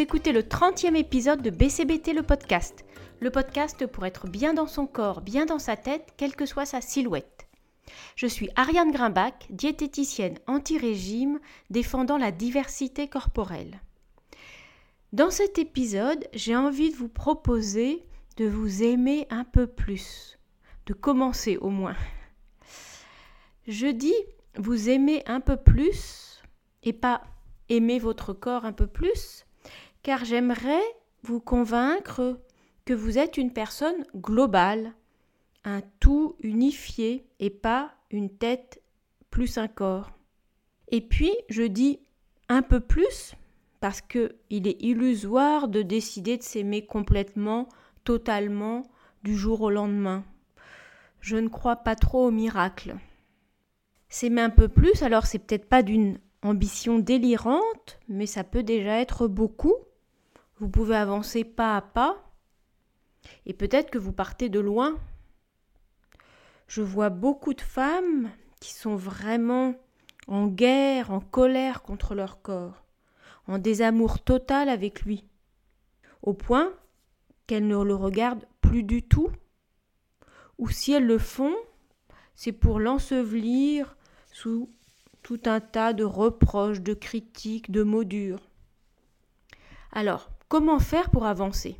Écoutez le 30e épisode de BCBT le podcast. Le podcast pour être bien dans son corps, bien dans sa tête, quelle que soit sa silhouette. Je suis Ariane Grimbach, diététicienne anti-régime défendant la diversité corporelle. Dans cet épisode, j'ai envie de vous proposer de vous aimer un peu plus, de commencer au moins. Je dis vous aimer un peu plus et pas aimer votre corps un peu plus, car j'aimerais vous convaincre que vous êtes une personne globale, un tout unifié et pas une tête plus un corps. Et puis, je dis un peu plus parce que il est illusoire de décider de s'aimer complètement, totalement, du jour au lendemain. Je ne crois pas trop au miracle. S'aimer un peu plus, alors c'est peut-être pas d'une ambition délirante, mais ça peut déjà être beaucoup. Vous pouvez avancer pas à pas, et peut-être que vous partez de loin. Je vois beaucoup de femmes qui sont vraiment en guerre, en colère contre leur corps, en désamour total avec lui, au point qu'elles ne le regardent plus du tout, ou si elles le font, c'est pour l'ensevelir sous tout un tas de reproches, de critiques, de mots durs. Alors, comment faire pour avancer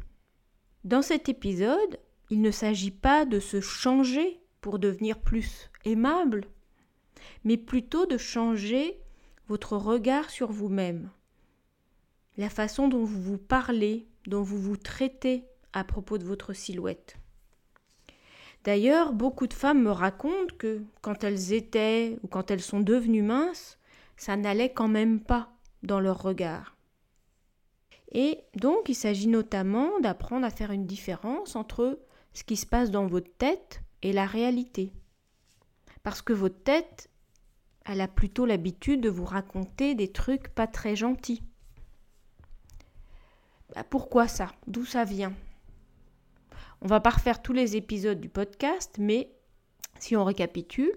Dans cet épisode, il ne s'agit pas de se changer pour devenir plus aimable, mais plutôt de changer votre regard sur vous-même, la façon dont vous vous parlez, dont vous vous traitez à propos de votre silhouette. D'ailleurs, beaucoup de femmes me racontent que quand elles étaient ou quand elles sont devenues minces, ça n'allait quand même pas dans leur regard. Et donc, il s'agit notamment d'apprendre à faire une différence entre ce qui se passe dans votre tête et la réalité. Parce que votre tête, elle a plutôt l'habitude de vous raconter des trucs pas très gentils. Bah, pourquoi ça? D'où ça vient? On va pas refaire tous les épisodes du podcast, mais si on récapitule,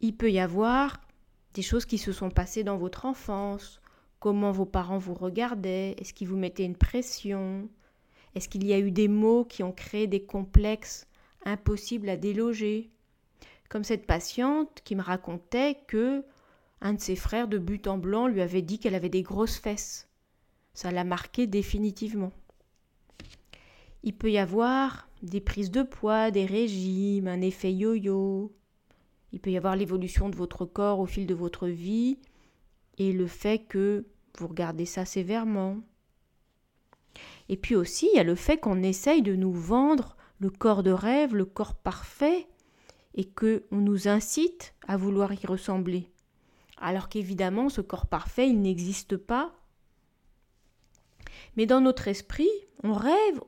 il peut y avoir des choses qui se sont passées dans votre enfance, comment vos parents vous regardaient, est-ce qu'ils vous mettaient une pression, est-ce qu'il y a eu des mots qui ont créé des complexes impossibles à déloger, comme cette patiente qui me racontait que un de ses frères de but en blanc lui avait dit qu'elle avait des grosses fesses. Ça l'a marqué définitivement. Il peut y avoir des prises de poids, des régimes, un effet yo-yo. Il peut y avoir l'évolution de votre corps au fil de votre vie et le fait que vous regardez ça sévèrement. Et puis aussi, il y a le fait qu'on essaye de nous vendre le corps de rêve, le corps parfait, et que on nous incite à vouloir y ressembler. Alors qu'évidemment, ce corps parfait, il n'existe pas. Mais dans notre esprit, on rêve,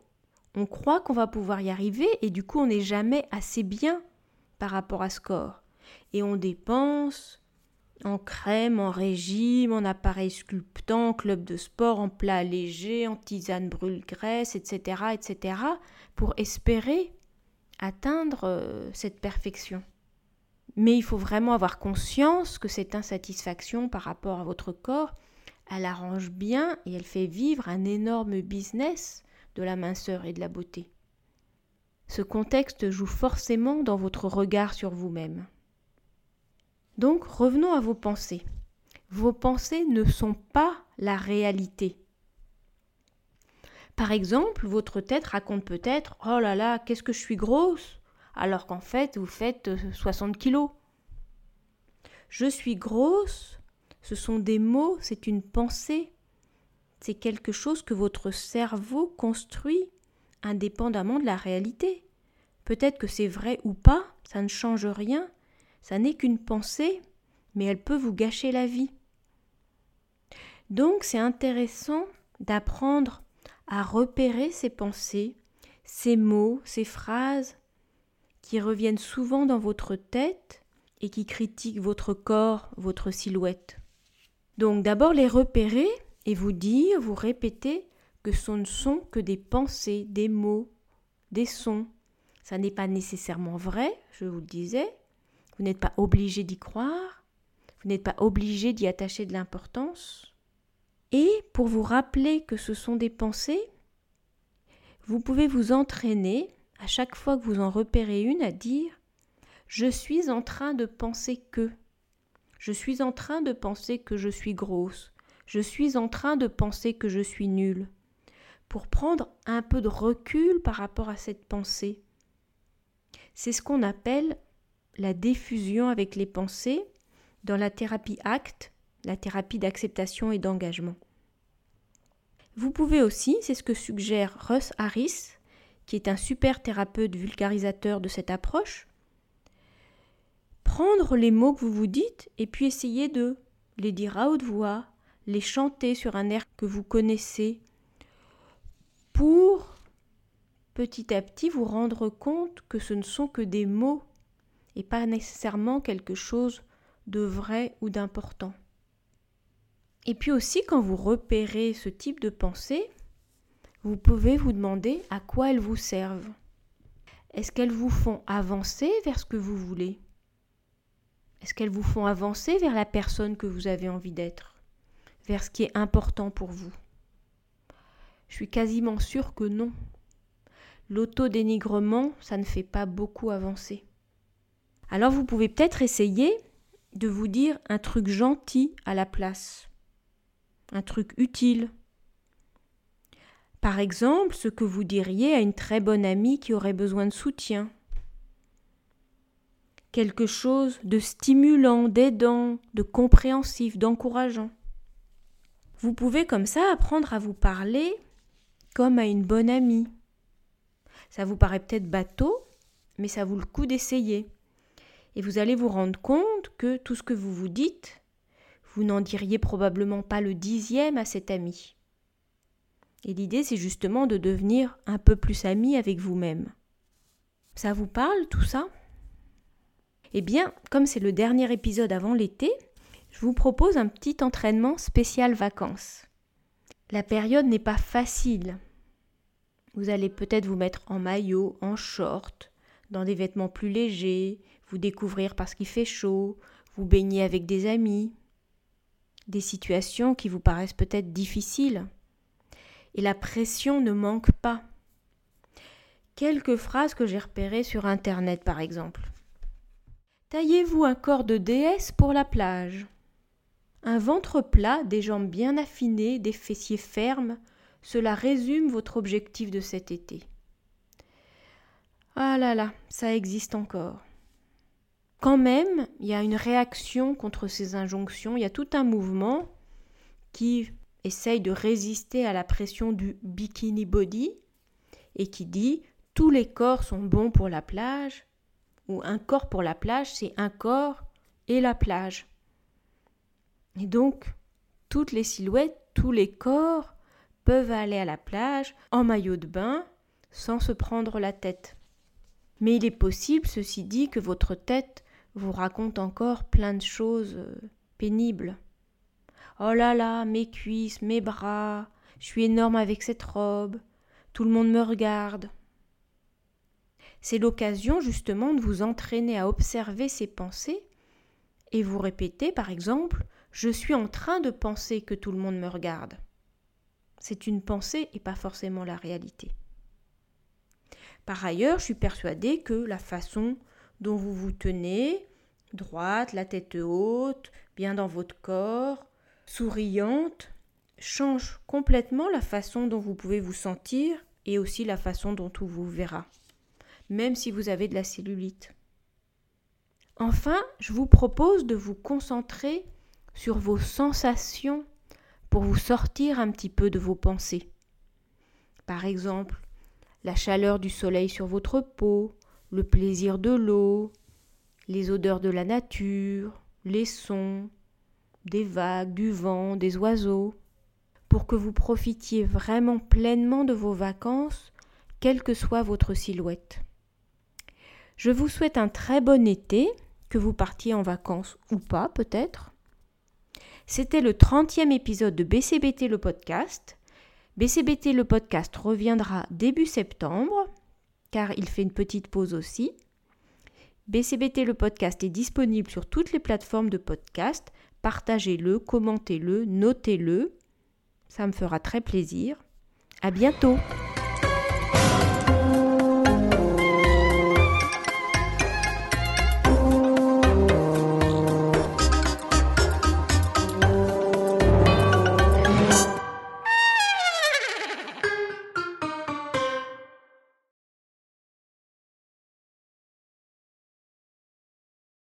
on croit qu'on va pouvoir y arriver et du coup on n'est jamais assez bien par rapport à ce corps. Et on dépense en crème, en régime, en appareil sculptant, en club de sport, en plat léger, en tisane brûle-graisse, etc., etc., pour espérer atteindre euh, cette perfection. Mais il faut vraiment avoir conscience que cette insatisfaction par rapport à votre corps, elle arrange bien et elle fait vivre un énorme business de la minceur et de la beauté. Ce contexte joue forcément dans votre regard sur vous-même. Donc revenons à vos pensées. Vos pensées ne sont pas la réalité. Par exemple, votre tête raconte peut-être Oh là là, qu'est-ce que je suis grosse alors qu'en fait vous faites 60 kilos. Je suis grosse, ce sont des mots, c'est une pensée c'est quelque chose que votre cerveau construit indépendamment de la réalité. Peut-être que c'est vrai ou pas, ça ne change rien, ça n'est qu'une pensée, mais elle peut vous gâcher la vie. Donc c'est intéressant d'apprendre à repérer ces pensées, ces mots, ces phrases qui reviennent souvent dans votre tête et qui critiquent votre corps, votre silhouette. Donc d'abord les repérer et vous dire, vous répéter que ce ne sont que des pensées, des mots, des sons. Ça n'est pas nécessairement vrai, je vous le disais. Vous n'êtes pas obligé d'y croire. Vous n'êtes pas obligé d'y attacher de l'importance. Et pour vous rappeler que ce sont des pensées, vous pouvez vous entraîner à chaque fois que vous en repérez une à dire je suis en train de penser que je suis en train de penser que je suis grosse, je suis en train de penser que je suis nulle, pour prendre un peu de recul par rapport à cette pensée. C'est ce qu'on appelle la diffusion avec les pensées dans la thérapie ACT, la thérapie d'acceptation et d'engagement. Vous pouvez aussi, c'est ce que suggère Russ Harris, qui est un super thérapeute vulgarisateur de cette approche, prendre les mots que vous vous dites et puis essayer de les dire à haute voix, les chanter sur un air que vous connaissez, pour petit à petit vous rendre compte que ce ne sont que des mots et pas nécessairement quelque chose de vrai ou d'important. Et puis aussi quand vous repérez ce type de pensée, vous pouvez vous demander à quoi elles vous servent. Est-ce qu'elles vous font avancer vers ce que vous voulez? Est-ce qu'elles vous font avancer vers la personne que vous avez envie d'être? Vers ce qui est important pour vous? Je suis quasiment sûre que non. L'autodénigrement, ça ne fait pas beaucoup avancer. Alors vous pouvez peut-être essayer de vous dire un truc gentil à la place, un truc utile, par exemple, ce que vous diriez à une très bonne amie qui aurait besoin de soutien. Quelque chose de stimulant, d'aidant, de compréhensif, d'encourageant. Vous pouvez comme ça apprendre à vous parler comme à une bonne amie. Ça vous paraît peut-être bateau, mais ça vaut le coup d'essayer. Et vous allez vous rendre compte que tout ce que vous vous dites, vous n'en diriez probablement pas le dixième à cet ami. Et l'idée, c'est justement de devenir un peu plus ami avec vous-même. Ça vous parle tout ça? Eh bien, comme c'est le dernier épisode avant l'été, je vous propose un petit entraînement spécial vacances. La période n'est pas facile. Vous allez peut-être vous mettre en maillot, en short, dans des vêtements plus légers, vous découvrir parce qu'il fait chaud, vous baigner avec des amis. Des situations qui vous paraissent peut-être difficiles et la pression ne manque pas. Quelques phrases que j'ai repérées sur Internet par exemple. Taillez-vous un corps de déesse pour la plage. Un ventre plat, des jambes bien affinées, des fessiers fermes, cela résume votre objectif de cet été. Ah là là, ça existe encore. Quand même, il y a une réaction contre ces injonctions, il y a tout un mouvement qui essaye de résister à la pression du bikini body et qui dit tous les corps sont bons pour la plage ou un corps pour la plage, c'est un corps et la plage. Et donc, toutes les silhouettes, tous les corps peuvent aller à la plage en maillot de bain sans se prendre la tête. Mais il est possible, ceci dit, que votre tête vous raconte encore plein de choses euh, pénibles. Oh là là, mes cuisses, mes bras, je suis énorme avec cette robe, tout le monde me regarde. C'est l'occasion justement de vous entraîner à observer ces pensées et vous répéter par exemple Je suis en train de penser que tout le monde me regarde. C'est une pensée et pas forcément la réalité. Par ailleurs, je suis persuadée que la façon dont vous vous tenez, droite, la tête haute, bien dans votre corps, souriante change complètement la façon dont vous pouvez vous sentir et aussi la façon dont tout vous verra, même si vous avez de la cellulite. Enfin, je vous propose de vous concentrer sur vos sensations pour vous sortir un petit peu de vos pensées. Par exemple, la chaleur du soleil sur votre peau, le plaisir de l'eau, les odeurs de la nature, les sons, des vagues, du vent, des oiseaux, pour que vous profitiez vraiment pleinement de vos vacances, quelle que soit votre silhouette. Je vous souhaite un très bon été, que vous partiez en vacances ou pas peut-être. C'était le 30e épisode de BCBT le podcast. BCBT le podcast reviendra début septembre, car il fait une petite pause aussi. BCBT le podcast est disponible sur toutes les plateformes de podcast partagez-le, commentez-le, notez-le. Ça me fera très plaisir. À bientôt!